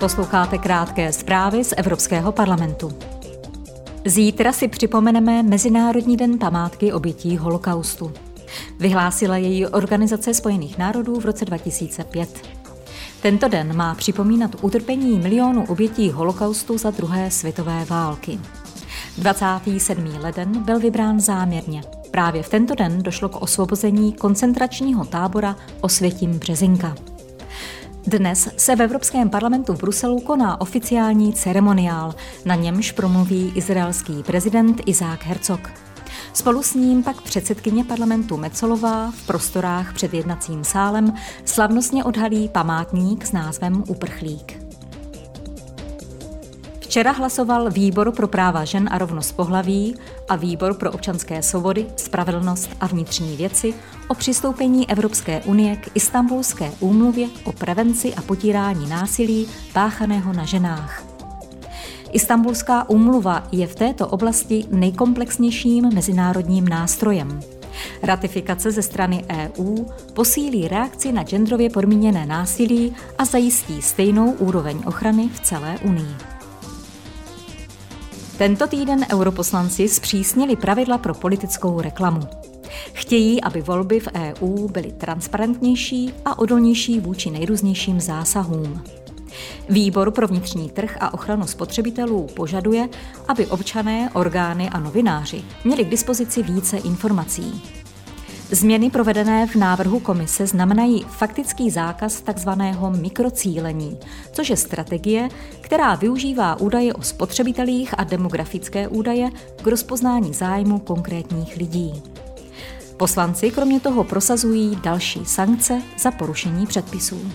Posloucháte krátké zprávy z Evropského parlamentu. Zítra si připomeneme Mezinárodní den památky obětí holokaustu. Vyhlásila její Organizace spojených národů v roce 2005. Tento den má připomínat utrpení milionů obětí holokaustu za druhé světové války. 27. leden byl vybrán záměrně. Právě v tento den došlo k osvobození koncentračního tábora Osvětím Březinka. Dnes se v Evropském parlamentu v Bruselu koná oficiální ceremoniál, na němž promluví izraelský prezident Izák Herzog. Spolu s ním pak předsedkyně parlamentu Mecolová v prostorách před jednacím sálem slavnostně odhalí památník s názvem Uprchlík. Včera hlasoval Výbor pro práva žen a rovnost pohlaví a Výbor pro občanské svobody, spravedlnost a vnitřní věci o přistoupení Evropské unie k Istanbulské úmluvě o prevenci a potírání násilí páchaného na ženách. Istanbulská úmluva je v této oblasti nejkomplexnějším mezinárodním nástrojem. Ratifikace ze strany EU posílí reakci na genderově podmíněné násilí a zajistí stejnou úroveň ochrany v celé Unii. Tento týden europoslanci zpřísnili pravidla pro politickou reklamu. Chtějí, aby volby v EU byly transparentnější a odolnější vůči nejrůznějším zásahům. Výbor pro vnitřní trh a ochranu spotřebitelů požaduje, aby občané, orgány a novináři měli k dispozici více informací. Změny provedené v návrhu komise znamenají faktický zákaz tzv. mikrocílení, což je strategie, která využívá údaje o spotřebitelích a demografické údaje k rozpoznání zájmu konkrétních lidí. Poslanci kromě toho prosazují další sankce za porušení předpisů.